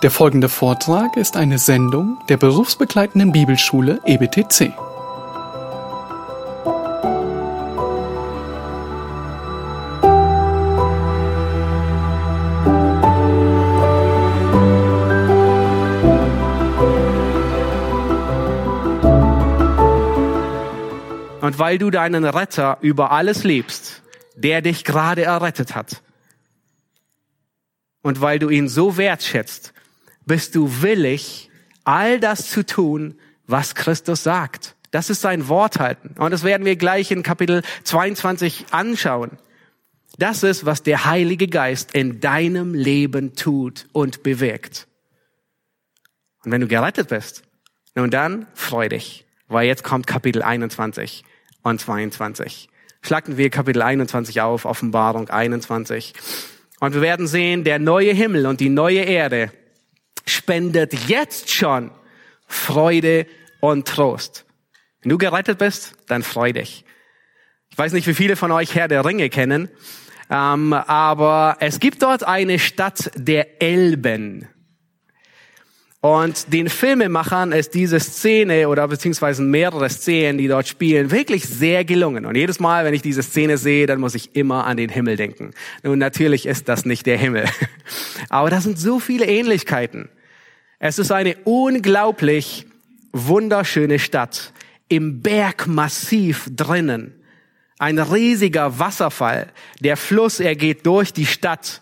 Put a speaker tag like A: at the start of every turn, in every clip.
A: Der folgende Vortrag ist eine Sendung der berufsbegleitenden Bibelschule EBTC.
B: Und weil du deinen Retter über alles liebst, der dich gerade errettet hat, und weil du ihn so wertschätzt, bist du willig, all das zu tun, was Christus sagt. Das ist sein Wort halten. Und das werden wir gleich in Kapitel 22 anschauen. Das ist, was der Heilige Geist in deinem Leben tut und bewirkt. Und wenn du gerettet bist, nun dann freu dich, weil jetzt kommt Kapitel 21 und 22. Schlagen wir Kapitel 21 auf, Offenbarung 21. Und wir werden sehen, der neue Himmel und die neue Erde spendet jetzt schon Freude und Trost. Wenn du gerettet bist, dann freu dich. Ich weiß nicht, wie viele von euch Herr der Ringe kennen, ähm, aber es gibt dort eine Stadt der Elben. Und den Filmemachern ist diese Szene oder beziehungsweise mehrere Szenen, die dort spielen, wirklich sehr gelungen. Und jedes Mal, wenn ich diese Szene sehe, dann muss ich immer an den Himmel denken. Nun, natürlich ist das nicht der Himmel. Aber da sind so viele Ähnlichkeiten. Es ist eine unglaublich wunderschöne Stadt im Bergmassiv drinnen. Ein riesiger Wasserfall. Der Fluss, er geht durch die Stadt.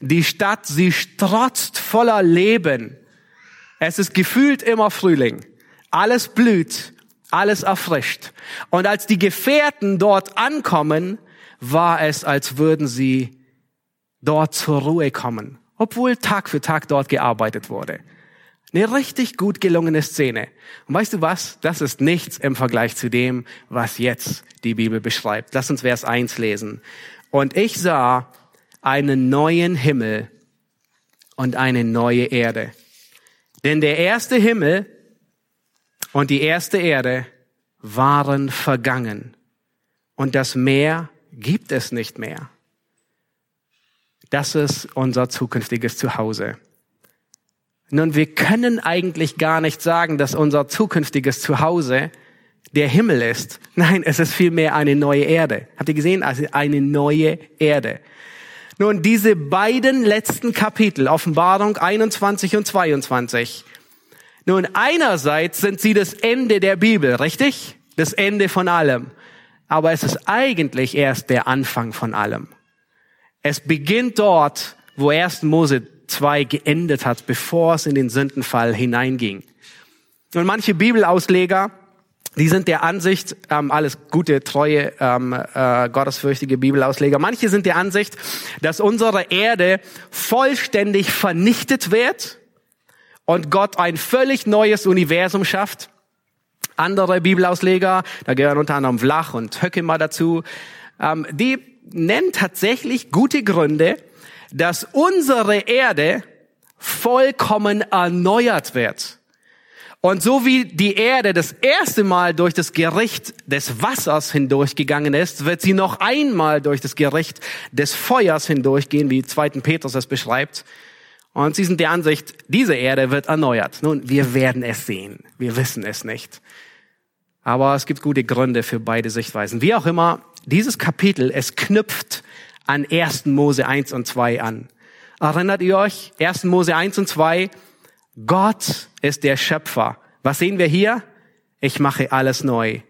B: Die Stadt, sie strotzt voller Leben. Es ist gefühlt immer Frühling. Alles blüht, alles erfrischt. Und als die Gefährten dort ankommen, war es, als würden sie dort zur Ruhe kommen, obwohl Tag für Tag dort gearbeitet wurde. Eine richtig gut gelungene Szene. Und weißt du was? Das ist nichts im Vergleich zu dem, was jetzt die Bibel beschreibt. Lass uns Vers 1 lesen. Und ich sah einen neuen Himmel und eine neue Erde. Denn der erste Himmel und die erste Erde waren vergangen und das Meer gibt es nicht mehr. Das ist unser zukünftiges Zuhause. Nun, wir können eigentlich gar nicht sagen, dass unser zukünftiges Zuhause der Himmel ist. Nein, es ist vielmehr eine neue Erde. Habt ihr gesehen? Also eine neue Erde. Nun, diese beiden letzten Kapitel, Offenbarung 21 und 22, nun, einerseits sind sie das Ende der Bibel, richtig? Das Ende von allem. Aber es ist eigentlich erst der Anfang von allem. Es beginnt dort, wo 1. Mose 2 geendet hat, bevor es in den Sündenfall hineinging. Und manche Bibelausleger, die sind der Ansicht, ähm, alles gute, treue, ähm, äh, gottesfürchtige Bibelausleger, manche sind der Ansicht, dass unsere Erde vollständig vernichtet wird und Gott ein völlig neues Universum schafft. Andere Bibelausleger, da gehören unter anderem Vlach und Höckemer dazu, ähm, die nennen tatsächlich gute Gründe, dass unsere Erde vollkommen erneuert wird. Und so wie die Erde das erste Mal durch das Gericht des Wassers hindurchgegangen ist, wird sie noch einmal durch das Gericht des Feuers hindurchgehen, wie 2. Petrus es beschreibt. Und sie sind der Ansicht, diese Erde wird erneuert. Nun, wir werden es sehen. Wir wissen es nicht. Aber es gibt gute Gründe für beide Sichtweisen. Wie auch immer, dieses Kapitel, es knüpft an 1. Mose 1 und 2 an. Erinnert ihr euch? 1. Mose 1 und 2. Gott ist der Schöpfer. Was sehen wir hier? Ich mache alles neu.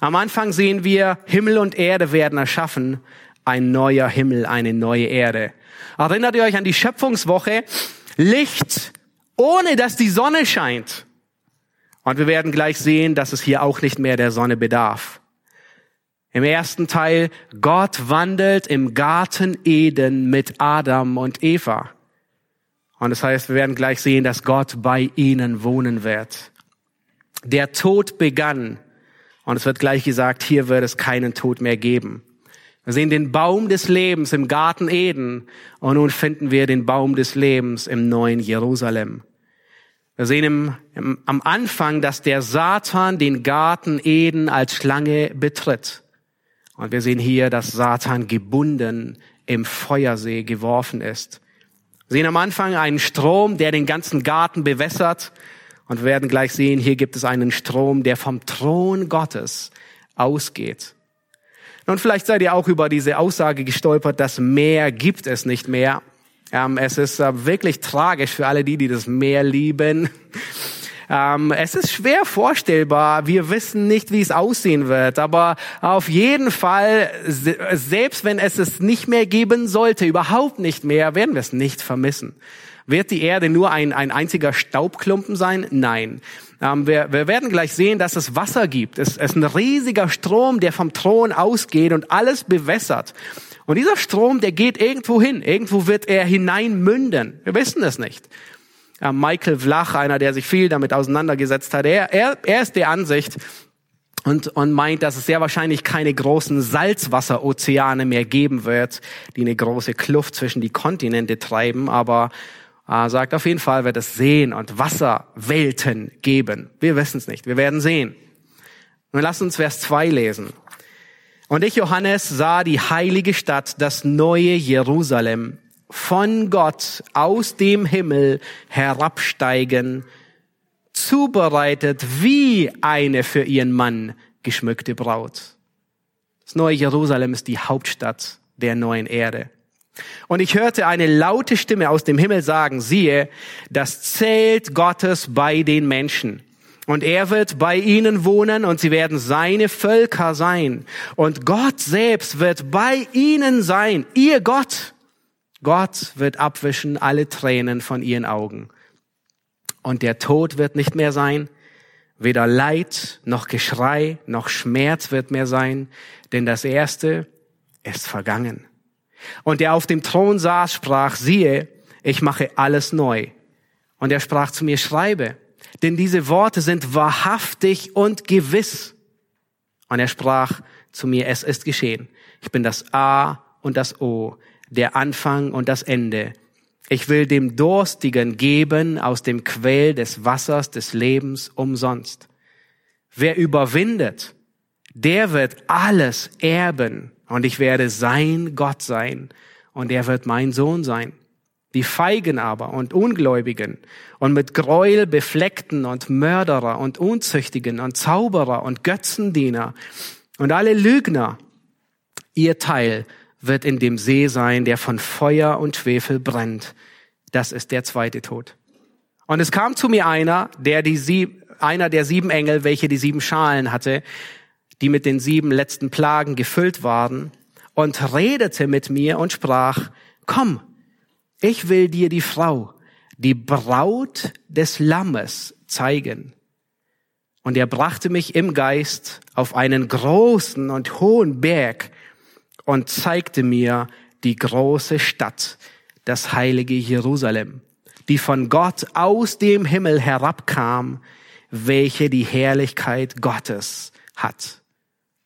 B: Am Anfang sehen wir, Himmel und Erde werden erschaffen. Ein neuer Himmel, eine neue Erde. Erinnert ihr euch an die Schöpfungswoche? Licht, ohne dass die Sonne scheint. Und wir werden gleich sehen, dass es hier auch nicht mehr der Sonne bedarf. Im ersten Teil, Gott wandelt im Garten Eden mit Adam und Eva. Und das heißt, wir werden gleich sehen, dass Gott bei ihnen wohnen wird. Der Tod begann. Und es wird gleich gesagt, hier wird es keinen Tod mehr geben. Wir sehen den Baum des Lebens im Garten Eden. Und nun finden wir den Baum des Lebens im neuen Jerusalem. Wir sehen im, im, am Anfang, dass der Satan den Garten Eden als Schlange betritt. Und wir sehen hier, dass Satan gebunden im Feuersee geworfen ist. Wir sehen am Anfang einen Strom, der den ganzen Garten bewässert. Und wir werden gleich sehen, hier gibt es einen Strom, der vom Thron Gottes ausgeht. Und vielleicht seid ihr auch über diese Aussage gestolpert, das Meer gibt es nicht mehr. Ähm, es ist äh, wirklich tragisch für alle die, die das Meer lieben. Ähm, es ist schwer vorstellbar. Wir wissen nicht, wie es aussehen wird. Aber auf jeden Fall, selbst wenn es es nicht mehr geben sollte, überhaupt nicht mehr, werden wir es nicht vermissen. Wird die Erde nur ein, ein einziger Staubklumpen sein? Nein. Ähm, wir, wir werden gleich sehen, dass es Wasser gibt. Es, es ist ein riesiger Strom, der vom Thron ausgeht und alles bewässert. Und dieser Strom, der geht irgendwo hin. Irgendwo wird er hineinmünden. Wir wissen es nicht. Michael Vlach, einer, der sich viel damit auseinandergesetzt hat, er, er, er ist der Ansicht, und, und meint, dass es sehr wahrscheinlich keine großen Salzwasserozeane mehr geben wird, die eine große Kluft zwischen die Kontinente treiben, aber äh, sagt auf jeden Fall wird es Seen und Wasserwelten geben. Wir wissen es nicht, wir werden sehen. Nun lasst uns Vers 2 lesen. Und ich, Johannes, sah die heilige Stadt, das neue Jerusalem, von Gott aus dem Himmel herabsteigen, zubereitet wie eine für ihren Mann geschmückte Braut. Das neue Jerusalem ist die Hauptstadt der neuen Erde. Und ich hörte eine laute Stimme aus dem Himmel sagen, siehe, das Zelt Gottes bei den Menschen. Und er wird bei ihnen wohnen und sie werden seine Völker sein. Und Gott selbst wird bei ihnen sein, ihr Gott. Gott wird abwischen alle Tränen von ihren Augen. Und der Tod wird nicht mehr sein, weder Leid noch Geschrei noch Schmerz wird mehr sein, denn das Erste ist vergangen. Und der auf dem Thron saß, sprach, siehe, ich mache alles neu. Und er sprach zu mir, schreibe, denn diese Worte sind wahrhaftig und gewiss. Und er sprach zu mir, es ist geschehen. Ich bin das A und das O, der Anfang und das Ende. Ich will dem Durstigen geben aus dem Quell des Wassers des Lebens umsonst. Wer überwindet, der wird alles erben und ich werde sein Gott sein und er wird mein Sohn sein. Die Feigen aber und Ungläubigen und mit Gräuel befleckten und Mörderer und Unzüchtigen und Zauberer und Götzendiener und alle Lügner, ihr Teil wird in dem See sein, der von Feuer und Schwefel brennt. Das ist der zweite Tod. Und es kam zu mir einer, der die sieb, einer der sieben Engel, welche die sieben Schalen hatte, die mit den sieben letzten Plagen gefüllt waren, und redete mit mir und sprach, komm, ich will dir die Frau, die Braut des Lammes zeigen. Und er brachte mich im Geist auf einen großen und hohen Berg und zeigte mir die große Stadt, das heilige Jerusalem, die von Gott aus dem Himmel herabkam, welche die Herrlichkeit Gottes hat.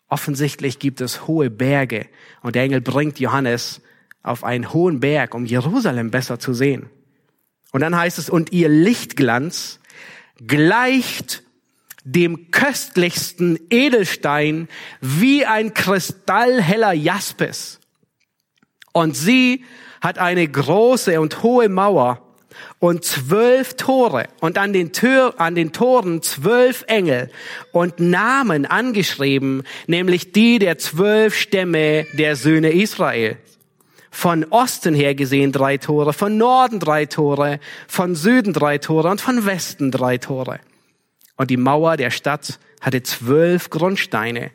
B: Offensichtlich gibt es hohe Berge und der Engel bringt Johannes auf einen hohen Berg, um Jerusalem besser zu sehen. Und dann heißt es, und ihr Lichtglanz gleicht dem köstlichsten Edelstein wie ein kristallheller Jaspis. Und sie hat eine große und hohe Mauer und zwölf Tore und an den, Tür, an den Toren zwölf Engel und Namen angeschrieben, nämlich die der zwölf Stämme der Söhne Israel. Von Osten her gesehen drei Tore, von Norden drei Tore, von Süden drei Tore und von Westen drei Tore. Und die Mauer der Stadt hatte zwölf Grundsteine.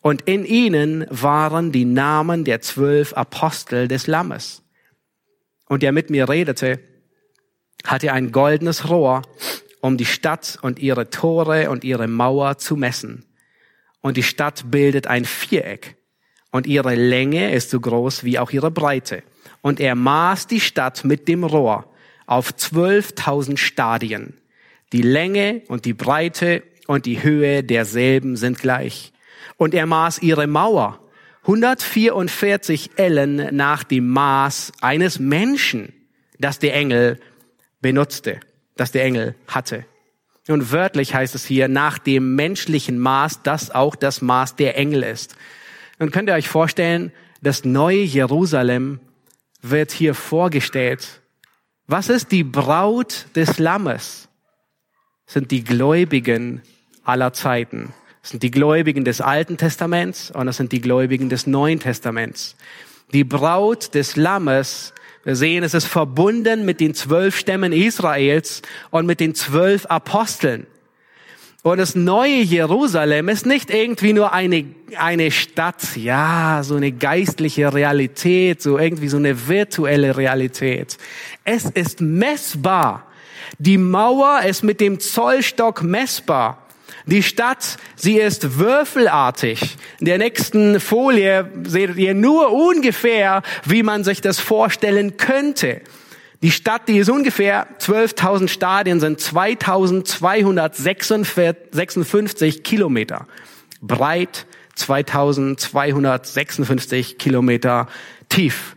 B: Und in ihnen waren die Namen der zwölf Apostel des Lammes. Und der mit mir redete, hatte ein goldenes Rohr, um die Stadt und ihre Tore und ihre Mauer zu messen. Und die Stadt bildet ein Viereck. Und ihre Länge ist so groß wie auch ihre Breite. Und er maß die Stadt mit dem Rohr auf zwölftausend Stadien. Die Länge und die Breite und die Höhe derselben sind gleich. Und er maß ihre Mauer 144 Ellen nach dem Maß eines Menschen, das der Engel benutzte, das der Engel hatte. Und wörtlich heißt es hier, nach dem menschlichen Maß, das auch das Maß der Engel ist. Und könnt ihr euch vorstellen, das neue Jerusalem wird hier vorgestellt Was ist die Braut des Lammes? Sind die Gläubigen aller Zeiten. Das sind die Gläubigen des Alten Testaments und das sind die Gläubigen des Neuen Testaments. Die Braut des Lammes, wir sehen, es ist verbunden mit den zwölf Stämmen Israels und mit den zwölf Aposteln. Und das neue Jerusalem ist nicht irgendwie nur eine, eine Stadt, ja, so eine geistliche Realität, so irgendwie so eine virtuelle Realität. Es ist messbar. Die Mauer ist mit dem Zollstock messbar. Die Stadt, sie ist würfelartig. In der nächsten Folie seht ihr nur ungefähr, wie man sich das vorstellen könnte. Die Stadt, die ist ungefähr 12.000 Stadien, sind 2.256 Kilometer breit, 2.256 Kilometer tief.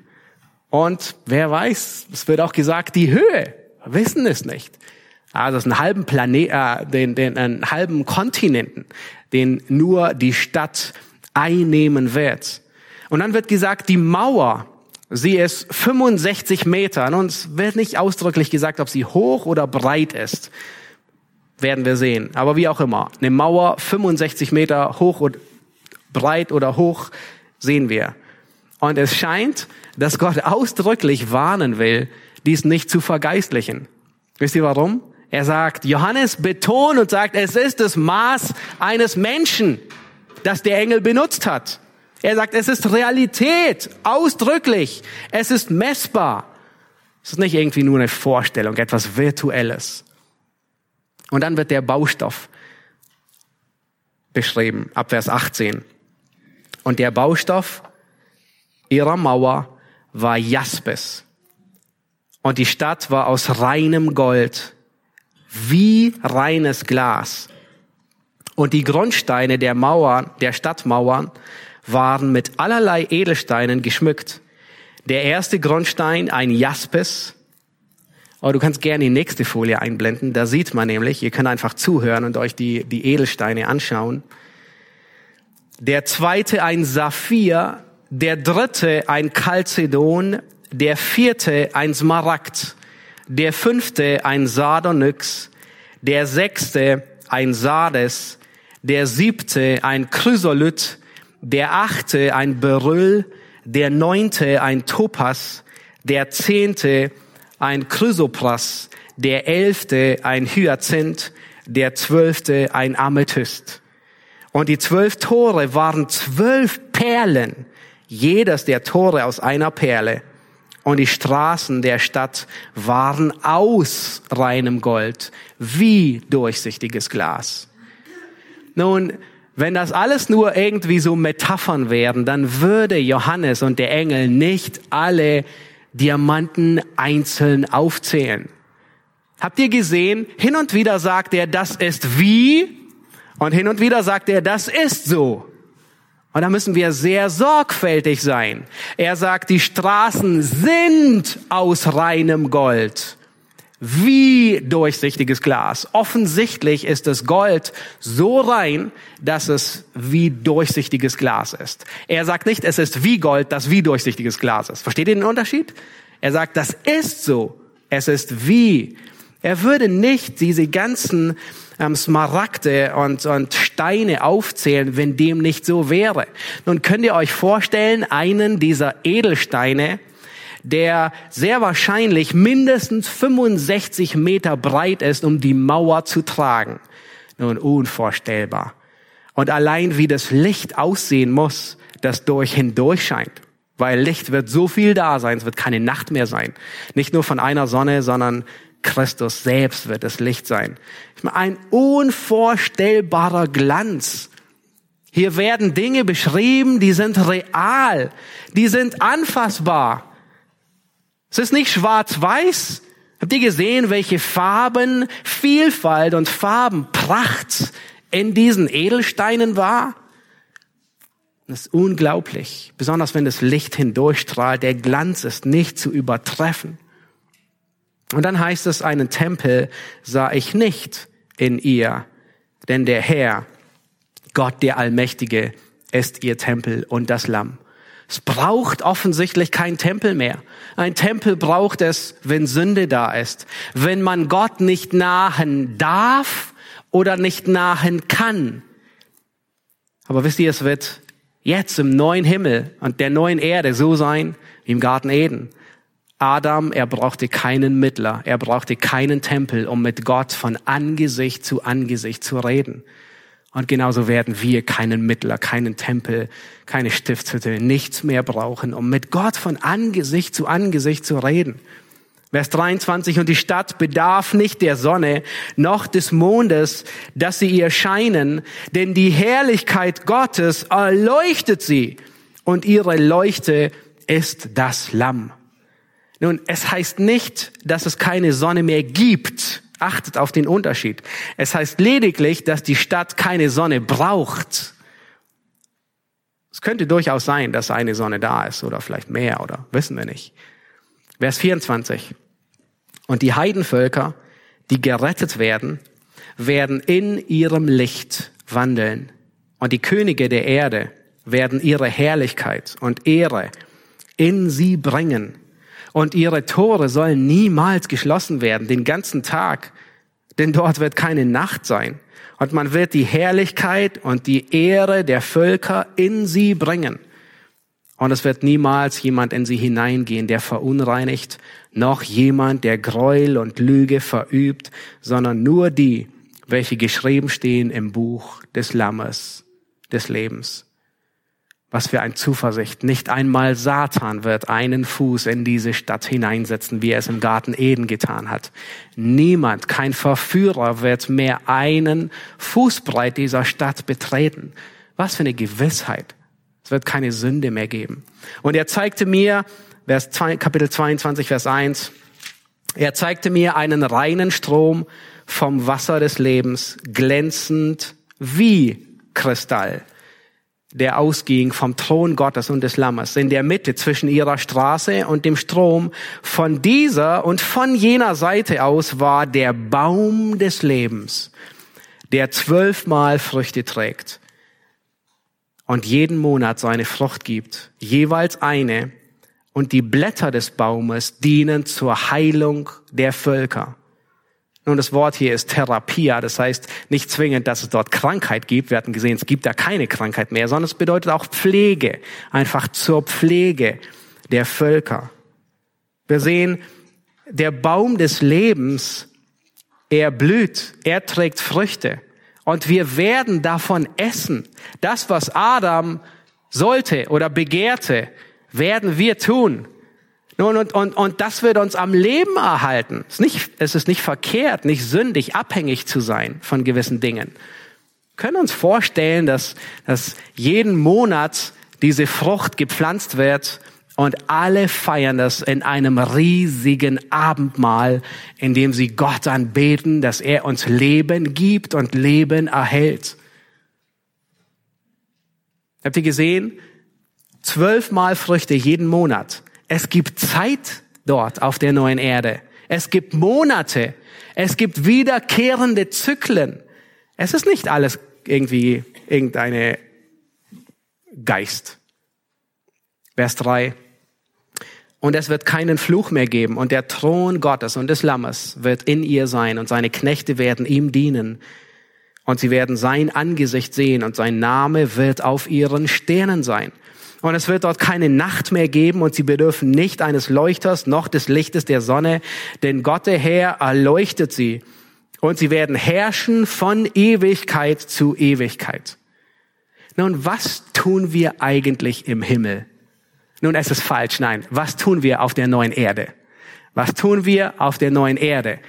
B: Und wer weiß, es wird auch gesagt, die Höhe, wissen es nicht. Also es einen halben Planet, äh, den, den, einen halben Kontinenten, den nur die Stadt einnehmen wird. Und dann wird gesagt, die Mauer, Sie ist 65 Meter. Und uns wird nicht ausdrücklich gesagt, ob sie hoch oder breit ist. Werden wir sehen. Aber wie auch immer. Eine Mauer 65 Meter hoch und breit oder hoch sehen wir. Und es scheint, dass Gott ausdrücklich warnen will, dies nicht zu vergeistlichen. Wisst ihr warum? Er sagt, Johannes betont und sagt, es ist das Maß eines Menschen, das der Engel benutzt hat. Er sagt, es ist Realität, ausdrücklich. Es ist messbar. Es ist nicht irgendwie nur eine Vorstellung, etwas Virtuelles. Und dann wird der Baustoff beschrieben, ab Vers 18. Und der Baustoff ihrer Mauer war Jaspis. Und die Stadt war aus reinem Gold, wie reines Glas. Und die Grundsteine der Mauern, der Stadtmauern, waren mit allerlei Edelsteinen geschmückt. Der erste Grundstein ein Jaspis. Oh, du kannst gerne die nächste Folie einblenden. Da sieht man nämlich, ihr könnt einfach zuhören und euch die, die Edelsteine anschauen. Der zweite ein Saphir. Der dritte ein Chalcedon. Der vierte ein Smaragd. Der fünfte ein Sardonyx. Der sechste ein Sardes. Der siebte ein Chrysolith der achte ein Beryl, der neunte ein Topas, der zehnte ein Chrysopras, der elfte ein Hyazinth, der zwölfte ein Amethyst. Und die zwölf Tore waren zwölf Perlen, jedes der Tore aus einer Perle. Und die Straßen der Stadt waren aus reinem Gold, wie durchsichtiges Glas. Nun, wenn das alles nur irgendwie so Metaphern wären, dann würde Johannes und der Engel nicht alle Diamanten einzeln aufzählen. Habt ihr gesehen? Hin und wieder sagt er, das ist wie, und hin und wieder sagt er, das ist so. Und da müssen wir sehr sorgfältig sein. Er sagt, die Straßen sind aus reinem Gold wie durchsichtiges Glas. Offensichtlich ist das Gold so rein, dass es wie durchsichtiges Glas ist. Er sagt nicht, es ist wie Gold, das wie durchsichtiges Glas ist. Versteht ihr den Unterschied? Er sagt, das ist so. Es ist wie. Er würde nicht diese ganzen ähm, Smaragde und, und Steine aufzählen, wenn dem nicht so wäre. Nun könnt ihr euch vorstellen, einen dieser Edelsteine, der sehr wahrscheinlich mindestens 65 Meter breit ist, um die Mauer zu tragen. Nun, unvorstellbar. Und allein wie das Licht aussehen muss, das durch hindurch scheint. Weil Licht wird so viel da sein, es wird keine Nacht mehr sein. Nicht nur von einer Sonne, sondern Christus selbst wird das Licht sein. Ein unvorstellbarer Glanz. Hier werden Dinge beschrieben, die sind real, die sind anfassbar. Es ist nicht schwarz-weiß. Habt ihr gesehen, welche Farben, Vielfalt und Farbenpracht in diesen Edelsteinen war? Das ist unglaublich, besonders wenn das Licht hindurchstrahlt. Der Glanz ist nicht zu übertreffen. Und dann heißt es, einen Tempel sah ich nicht in ihr, denn der Herr, Gott der Allmächtige, ist ihr Tempel und das Lamm. Es braucht offensichtlich kein Tempel mehr. Ein Tempel braucht es, wenn Sünde da ist, wenn man Gott nicht nahen darf oder nicht nahen kann. Aber wisst ihr, es wird jetzt im neuen Himmel und der neuen Erde so sein wie im Garten Eden. Adam, er brauchte keinen Mittler, er brauchte keinen Tempel, um mit Gott von Angesicht zu Angesicht zu reden. Und genauso werden wir keinen Mittler, keinen Tempel, keine Stiftshütte, nichts mehr brauchen, um mit Gott von Angesicht zu Angesicht zu reden. Vers 23, und die Stadt bedarf nicht der Sonne noch des Mondes, dass sie ihr scheinen, denn die Herrlichkeit Gottes erleuchtet sie und ihre Leuchte ist das Lamm. Nun, es heißt nicht, dass es keine Sonne mehr gibt. Achtet auf den Unterschied. Es heißt lediglich, dass die Stadt keine Sonne braucht. Es könnte durchaus sein, dass eine Sonne da ist oder vielleicht mehr oder wissen wir nicht. Vers 24. Und die Heidenvölker, die gerettet werden, werden in ihrem Licht wandeln. Und die Könige der Erde werden ihre Herrlichkeit und Ehre in sie bringen. Und ihre Tore sollen niemals geschlossen werden, den ganzen Tag. Denn dort wird keine Nacht sein. Und man wird die Herrlichkeit und die Ehre der Völker in sie bringen. Und es wird niemals jemand in sie hineingehen, der verunreinigt, noch jemand, der Gräuel und Lüge verübt, sondern nur die, welche geschrieben stehen im Buch des Lammes des Lebens. Was für ein Zuversicht. Nicht einmal Satan wird einen Fuß in diese Stadt hineinsetzen, wie er es im Garten Eden getan hat. Niemand, kein Verführer wird mehr einen Fußbreit dieser Stadt betreten. Was für eine Gewissheit. Es wird keine Sünde mehr geben. Und er zeigte mir, Vers 2, Kapitel 22, Vers 1, er zeigte mir einen reinen Strom vom Wasser des Lebens, glänzend wie Kristall der ausging vom Thron Gottes und des Lammes, in der Mitte zwischen ihrer Straße und dem Strom. Von dieser und von jener Seite aus war der Baum des Lebens, der zwölfmal Früchte trägt und jeden Monat seine Frucht gibt, jeweils eine, und die Blätter des Baumes dienen zur Heilung der Völker. Nun, das Wort hier ist Therapia, das heißt nicht zwingend, dass es dort Krankheit gibt. Wir hatten gesehen, es gibt da keine Krankheit mehr, sondern es bedeutet auch Pflege, einfach zur Pflege der Völker. Wir sehen, der Baum des Lebens, er blüht, er trägt Früchte und wir werden davon essen. Das, was Adam sollte oder begehrte, werden wir tun. Nun, und, und, und das wird uns am Leben erhalten. Es ist, nicht, es ist nicht verkehrt, nicht sündig, abhängig zu sein von gewissen Dingen. Wir können uns vorstellen, dass, dass jeden Monat diese Frucht gepflanzt wird und alle feiern das in einem riesigen Abendmahl, in dem sie Gott anbeten, dass er uns Leben gibt und Leben erhält. Habt ihr gesehen? Zwölfmal Früchte jeden Monat. Es gibt Zeit dort auf der neuen Erde. Es gibt Monate. Es gibt wiederkehrende Zyklen. Es ist nicht alles irgendwie irgendeine Geist. Vers 3. Und es wird keinen Fluch mehr geben und der Thron Gottes und des Lammes wird in ihr sein und seine Knechte werden ihm dienen und sie werden sein Angesicht sehen und sein Name wird auf ihren Sternen sein. Und es wird dort keine Nacht mehr geben und sie bedürfen nicht eines Leuchters noch des Lichtes der Sonne, denn Gott der Herr erleuchtet sie und sie werden herrschen von Ewigkeit zu Ewigkeit. Nun, was tun wir eigentlich im Himmel? Nun, es ist falsch. Nein, was tun wir auf der neuen Erde? Was tun wir auf der neuen Erde?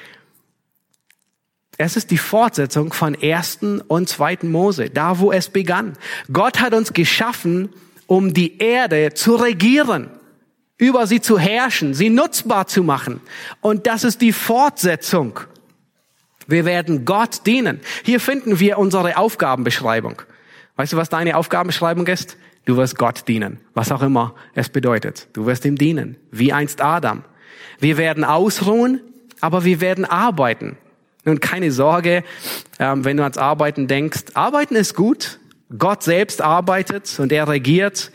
B: Es ist die Fortsetzung von ersten und zweiten Mose, da wo es begann. Gott hat uns geschaffen, um die Erde zu regieren, über sie zu herrschen, sie nutzbar zu machen. Und das ist die Fortsetzung. Wir werden Gott dienen. Hier finden wir unsere Aufgabenbeschreibung. Weißt du, was deine Aufgabenbeschreibung ist? Du wirst Gott dienen, was auch immer es bedeutet. Du wirst ihm dienen, wie einst Adam. Wir werden ausruhen, aber wir werden arbeiten. Nun, keine Sorge, ähm, wenn du ans Arbeiten denkst. Arbeiten ist gut, Gott selbst arbeitet und er regiert.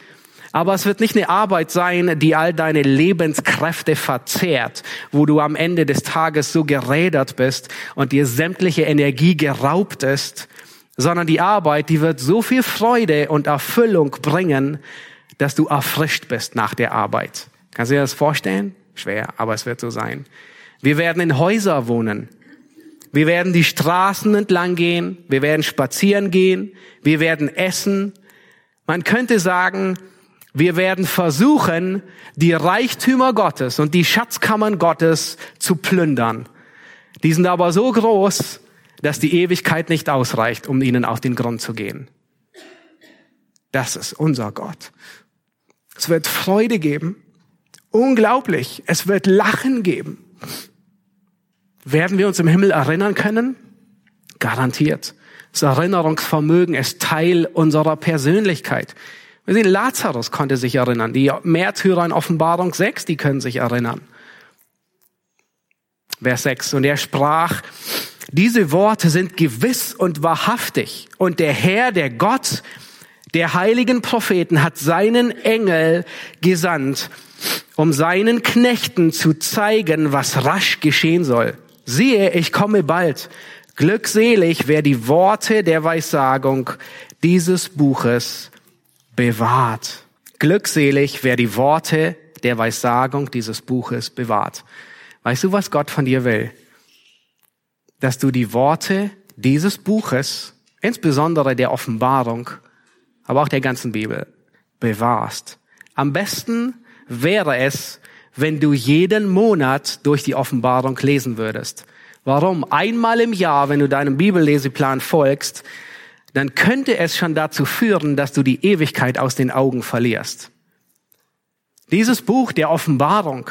B: Aber es wird nicht eine Arbeit sein, die all deine Lebenskräfte verzehrt, wo du am Ende des Tages so gerädert bist und dir sämtliche Energie geraubt ist, sondern die Arbeit, die wird so viel Freude und Erfüllung bringen, dass du erfrischt bist nach der Arbeit. Kannst du dir das vorstellen? Schwer, aber es wird so sein. Wir werden in Häuser wohnen. Wir werden die Straßen entlang gehen. Wir werden spazieren gehen. Wir werden essen. Man könnte sagen, wir werden versuchen, die Reichtümer Gottes und die Schatzkammern Gottes zu plündern. Die sind aber so groß, dass die Ewigkeit nicht ausreicht, um ihnen auf den Grund zu gehen. Das ist unser Gott. Es wird Freude geben. Unglaublich. Es wird Lachen geben. Werden wir uns im Himmel erinnern können? Garantiert. Das Erinnerungsvermögen ist Teil unserer Persönlichkeit. Wir sehen, Lazarus konnte sich erinnern. Die Märtyrer in Offenbarung 6, die können sich erinnern. Vers 6. Und er sprach, diese Worte sind gewiss und wahrhaftig. Und der Herr, der Gott der heiligen Propheten hat seinen Engel gesandt, um seinen Knechten zu zeigen, was rasch geschehen soll. Siehe, ich komme bald. Glückselig, wer die Worte der Weissagung dieses Buches bewahrt. Glückselig, wer die Worte der Weissagung dieses Buches bewahrt. Weißt du, was Gott von dir will? dass du die Worte dieses Buches, insbesondere der Offenbarung, aber auch der ganzen Bibel, bewahrst. Am besten wäre es, wenn du jeden Monat durch die Offenbarung lesen würdest. Warum? Einmal im Jahr, wenn du deinem Bibelleseplan folgst, dann könnte es schon dazu führen, dass du die Ewigkeit aus den Augen verlierst. Dieses Buch der Offenbarung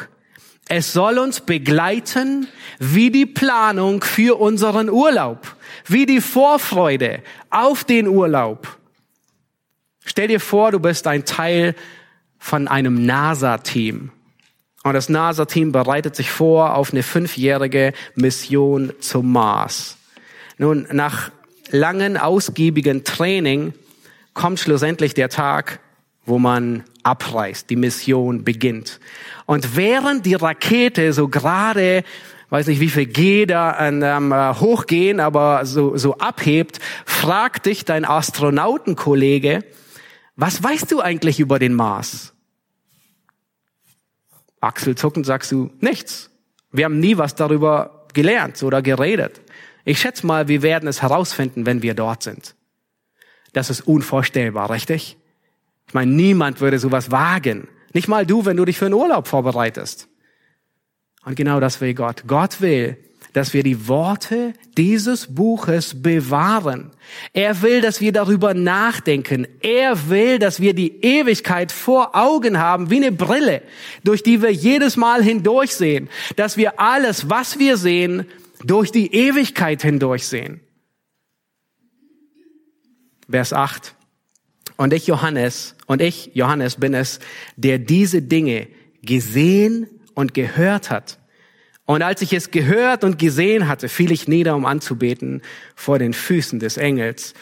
B: es soll uns begleiten wie die Planung für unseren Urlaub, wie die Vorfreude auf den Urlaub. Stell dir vor, du bist ein Teil von einem NASA-Team. Und das NASA-Team bereitet sich vor auf eine fünfjährige Mission zum Mars. Nun, nach langen, ausgiebigen Training kommt schlussendlich der Tag, wo man abreißt, die Mission beginnt. Und während die Rakete so gerade, weiß nicht wie viel G da ähm, äh, hochgehen, aber so, so abhebt, fragt dich dein Astronautenkollege, was weißt du eigentlich über den Mars? Achselzuckend sagst du, nichts. Wir haben nie was darüber gelernt oder geredet. Ich schätze mal, wir werden es herausfinden, wenn wir dort sind. Das ist unvorstellbar, richtig? Ich meine, niemand würde sowas wagen. Nicht mal du, wenn du dich für einen Urlaub vorbereitest. Und genau das will Gott. Gott will, dass wir die Worte dieses Buches bewahren. Er will, dass wir darüber nachdenken. Er will, dass wir die Ewigkeit vor Augen haben, wie eine Brille, durch die wir jedes Mal hindurchsehen. Dass wir alles, was wir sehen, durch die Ewigkeit hindurchsehen. Vers 8. Und ich, Johannes, und ich, Johannes, bin es, der diese Dinge gesehen und gehört hat. Und als ich es gehört und gesehen hatte, fiel ich nieder, um anzubeten vor den Füßen des Engels,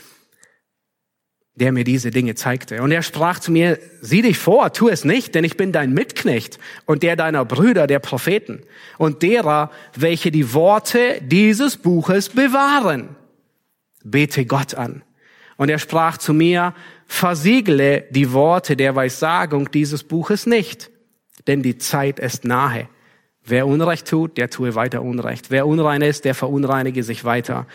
B: der mir diese Dinge zeigte. Und er sprach zu mir, sieh dich vor, tu es nicht, denn ich bin dein Mitknecht und der deiner Brüder, der Propheten und derer, welche die Worte dieses Buches bewahren. Bete Gott an. Und er sprach zu mir, versiegle die Worte der Weissagung dieses Buches nicht, denn die Zeit ist nahe. Wer Unrecht tut, der tue weiter Unrecht. Wer unrein ist, der verunreinige sich weiter.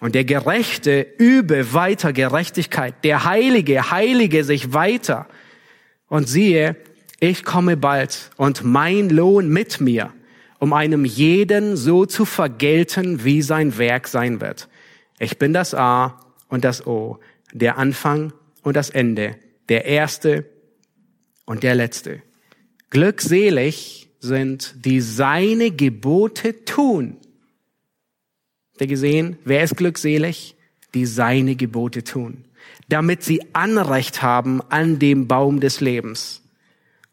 B: Und der Gerechte übe weiter Gerechtigkeit. Der Heilige heilige sich weiter. Und siehe, ich komme bald und mein Lohn mit mir, um einem jeden so zu vergelten, wie sein Werk sein wird. Ich bin das A und das O, der Anfang und das Ende, der Erste und der Letzte. Glückselig sind, die seine Gebote tun. Habt ihr gesehen? Wer ist glückselig? Die seine Gebote tun. Damit sie Anrecht haben an dem Baum des Lebens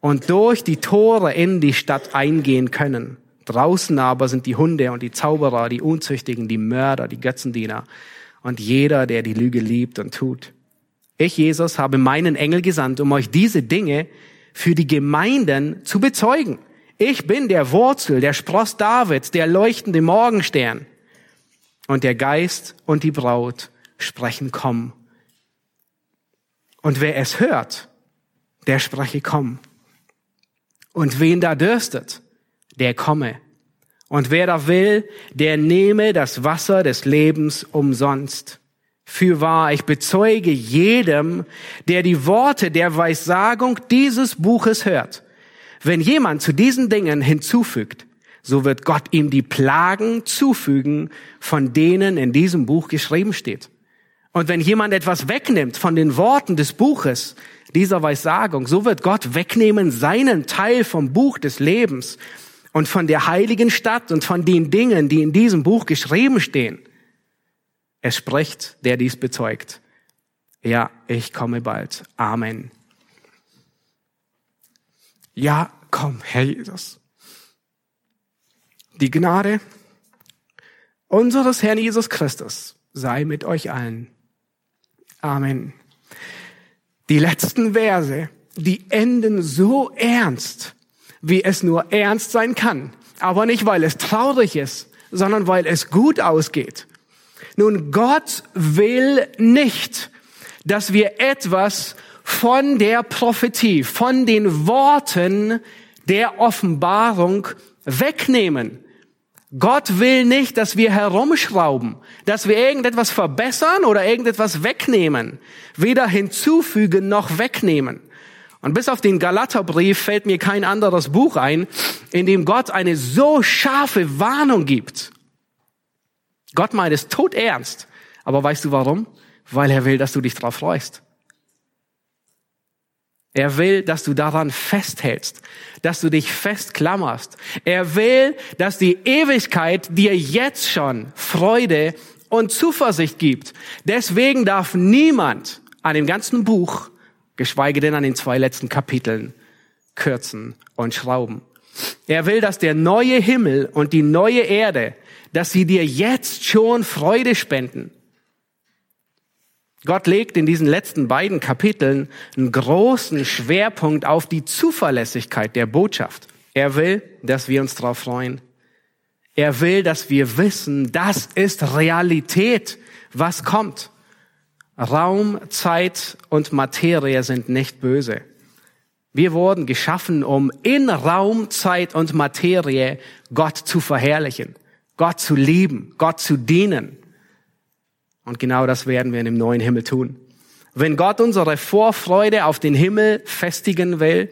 B: und durch die Tore in die Stadt eingehen können. Draußen aber sind die Hunde und die Zauberer, die Unzüchtigen, die Mörder, die Götzendiener und jeder, der die Lüge liebt und tut. Ich, Jesus, habe meinen Engel gesandt, um euch diese Dinge für die Gemeinden zu bezeugen. Ich bin der Wurzel, der Spross Davids, der leuchtende Morgenstern. Und der Geist und die Braut sprechen, komm. Und wer es hört, der spreche, komm. Und wen da dürstet, der komme. Und wer da will, der nehme das Wasser des Lebens umsonst. Fürwahr, ich bezeuge jedem, der die Worte der Weissagung dieses Buches hört. Wenn jemand zu diesen Dingen hinzufügt, so wird Gott ihm die Plagen zufügen, von denen in diesem Buch geschrieben steht. Und wenn jemand etwas wegnimmt von den Worten des Buches, dieser Weissagung, so wird Gott wegnehmen seinen Teil vom Buch des Lebens und von der heiligen Stadt und von den Dingen, die in diesem Buch geschrieben stehen. Es spricht, der dies bezeugt. Ja, ich komme bald. Amen. Ja, komm, Herr Jesus. Die Gnade unseres Herrn Jesus Christus sei mit euch allen. Amen. Die letzten Verse, die enden so ernst, wie es nur ernst sein kann. Aber nicht, weil es traurig ist, sondern weil es gut ausgeht. Nun, Gott will nicht, dass wir etwas von der Prophetie, von den Worten der Offenbarung wegnehmen. Gott will nicht, dass wir herumschrauben, dass wir irgendetwas verbessern oder irgendetwas wegnehmen. Weder hinzufügen noch wegnehmen. Und bis auf den Galaterbrief fällt mir kein anderes Buch ein, in dem Gott eine so scharfe Warnung gibt. Gott meint es tot ernst. Aber weißt du warum? Weil er will, dass du dich drauf freust. Er will, dass du daran festhältst, dass du dich festklammerst. Er will, dass die Ewigkeit dir jetzt schon Freude und Zuversicht gibt. Deswegen darf niemand an dem ganzen Buch, geschweige denn an den zwei letzten Kapiteln, kürzen und schrauben. Er will, dass der neue Himmel und die neue Erde, dass sie dir jetzt schon Freude spenden. Gott legt in diesen letzten beiden Kapiteln einen großen Schwerpunkt auf die Zuverlässigkeit der Botschaft. Er will, dass wir uns darauf freuen. Er will, dass wir wissen, das ist Realität, was kommt. Raum, Zeit und Materie sind nicht böse. Wir wurden geschaffen, um in Raum, Zeit und Materie Gott zu verherrlichen, Gott zu lieben, Gott zu dienen. Und genau das werden wir in dem neuen Himmel tun. Wenn Gott unsere Vorfreude auf den Himmel festigen will,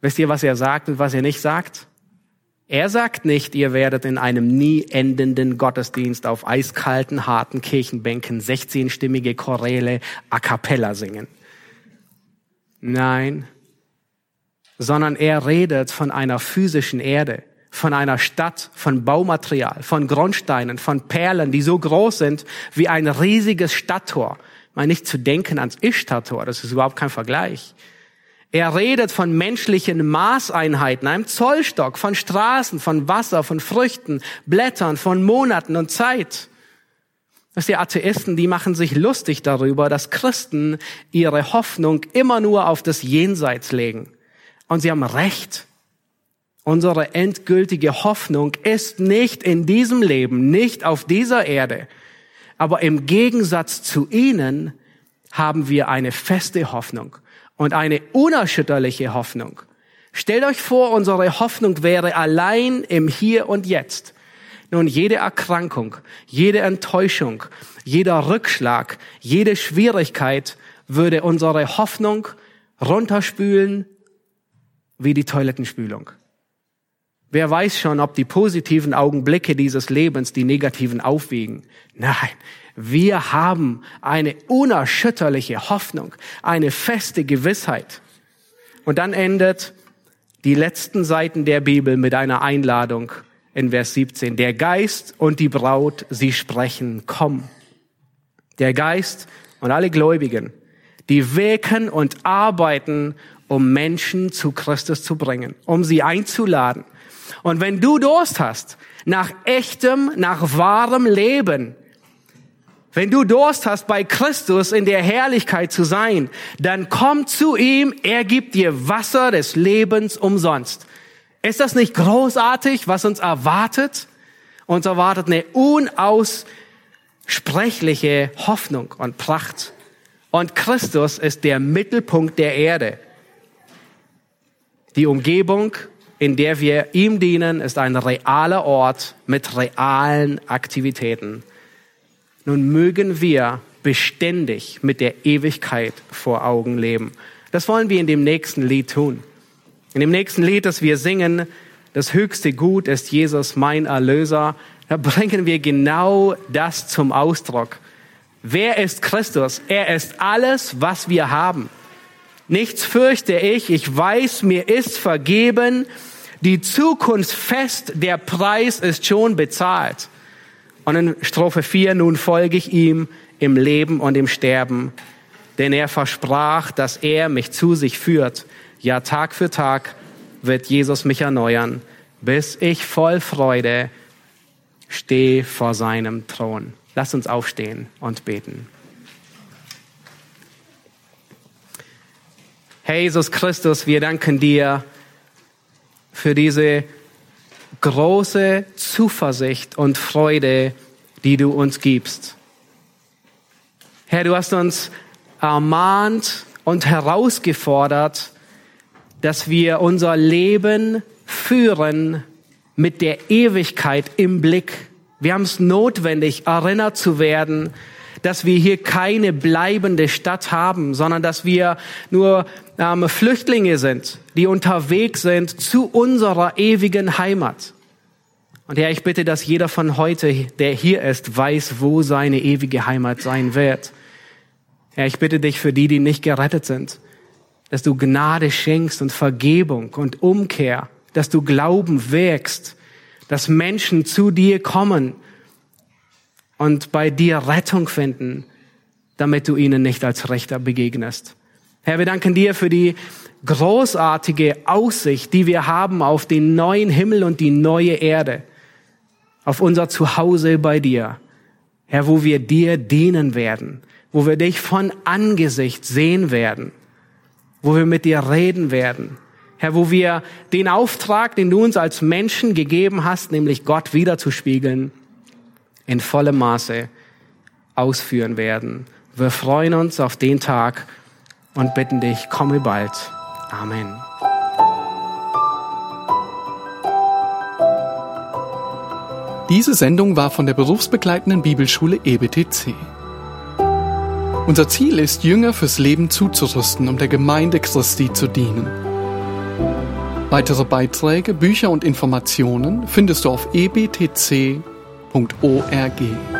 B: wisst ihr, was er sagt und was er nicht sagt? Er sagt nicht, ihr werdet in einem nie endenden Gottesdienst auf eiskalten, harten Kirchenbänken 16-stimmige Choräle a cappella singen. Nein, sondern er redet von einer physischen Erde, von einer Stadt, von Baumaterial, von Grundsteinen, von Perlen, die so groß sind wie ein riesiges Stadttor. Meine nicht zu denken ans Ishtar-Tor, das ist überhaupt kein Vergleich. Er redet von menschlichen Maßeinheiten, einem Zollstock, von Straßen, von Wasser, von Früchten, Blättern, von Monaten und Zeit. Das die Atheisten, die machen sich lustig darüber, dass Christen ihre Hoffnung immer nur auf das Jenseits legen. Und sie haben recht. Unsere endgültige Hoffnung ist nicht in diesem Leben, nicht auf dieser Erde. Aber im Gegensatz zu ihnen haben wir eine feste Hoffnung und eine unerschütterliche Hoffnung. Stellt euch vor, unsere Hoffnung wäre allein im Hier und Jetzt. Nun, jede Erkrankung, jede Enttäuschung, jeder Rückschlag, jede Schwierigkeit würde unsere Hoffnung runterspülen wie die Toilettenspülung. Wer weiß schon, ob die positiven Augenblicke dieses Lebens die negativen aufwiegen? Nein, wir haben eine unerschütterliche Hoffnung, eine feste Gewissheit. Und dann endet die letzten Seiten der Bibel mit einer Einladung in Vers 17. Der Geist und die Braut, sie sprechen, komm. Der Geist und alle Gläubigen, die wirken und arbeiten, um Menschen zu Christus zu bringen, um sie einzuladen, und wenn du Durst hast nach echtem, nach wahrem Leben, Wenn du Durst hast, bei Christus in der Herrlichkeit zu sein, dann komm zu ihm, er gibt dir Wasser des Lebens umsonst. Ist das nicht großartig, was uns erwartet? Uns erwartet eine unaussprechliche Hoffnung und Pracht. Und Christus ist der Mittelpunkt der Erde. Die Umgebung, in der wir ihm dienen, ist ein realer Ort mit realen Aktivitäten. Nun mögen wir beständig mit der Ewigkeit vor Augen leben. Das wollen wir in dem nächsten Lied tun. In dem nächsten Lied, das wir singen, das höchste Gut ist Jesus, mein Erlöser, da bringen wir genau das zum Ausdruck. Wer ist Christus? Er ist alles, was wir haben. Nichts fürchte ich, ich weiß, mir ist vergeben, die Zukunft fest, der Preis ist schon bezahlt. Und in Strophe 4, nun folge ich ihm im Leben und im Sterben, denn er versprach, dass er mich zu sich führt. Ja, Tag für Tag wird Jesus mich erneuern, bis ich voll Freude stehe vor seinem Thron. Lass uns aufstehen und beten. Herr Jesus Christus, wir danken dir für diese große Zuversicht und Freude, die du uns gibst. Herr, du hast uns ermahnt und herausgefordert, dass wir unser Leben führen mit der Ewigkeit im Blick. Wir haben es notwendig, erinnert zu werden, dass wir hier keine bleibende Stadt haben, sondern dass wir nur ähm, Flüchtlinge sind, die unterwegs sind zu unserer ewigen Heimat. Und Herr, ich bitte, dass jeder von heute, der hier ist, weiß, wo seine ewige Heimat sein wird. Herr, ich bitte dich für die, die nicht gerettet sind, dass du Gnade schenkst und Vergebung und Umkehr, dass du Glauben wirkst, dass Menschen zu dir kommen und bei dir Rettung finden, damit du ihnen nicht als Rechter begegnest. Herr, wir danken dir für die großartige Aussicht, die wir haben auf den neuen Himmel und die neue Erde, auf unser Zuhause bei dir. Herr, wo wir dir dienen werden, wo wir dich von Angesicht sehen werden, wo wir mit dir reden werden. Herr, wo wir den Auftrag, den du uns als Menschen gegeben hast, nämlich Gott wiederzuspiegeln, in vollem Maße ausführen werden. Wir freuen uns auf den Tag und bitten dich, komme bald. Amen.
A: Diese Sendung war von der berufsbegleitenden Bibelschule EBTC. Unser Ziel ist, Jünger fürs Leben zuzurüsten, um der Gemeinde Christi zu dienen. Weitere Beiträge, Bücher und Informationen findest du auf ebtc.org.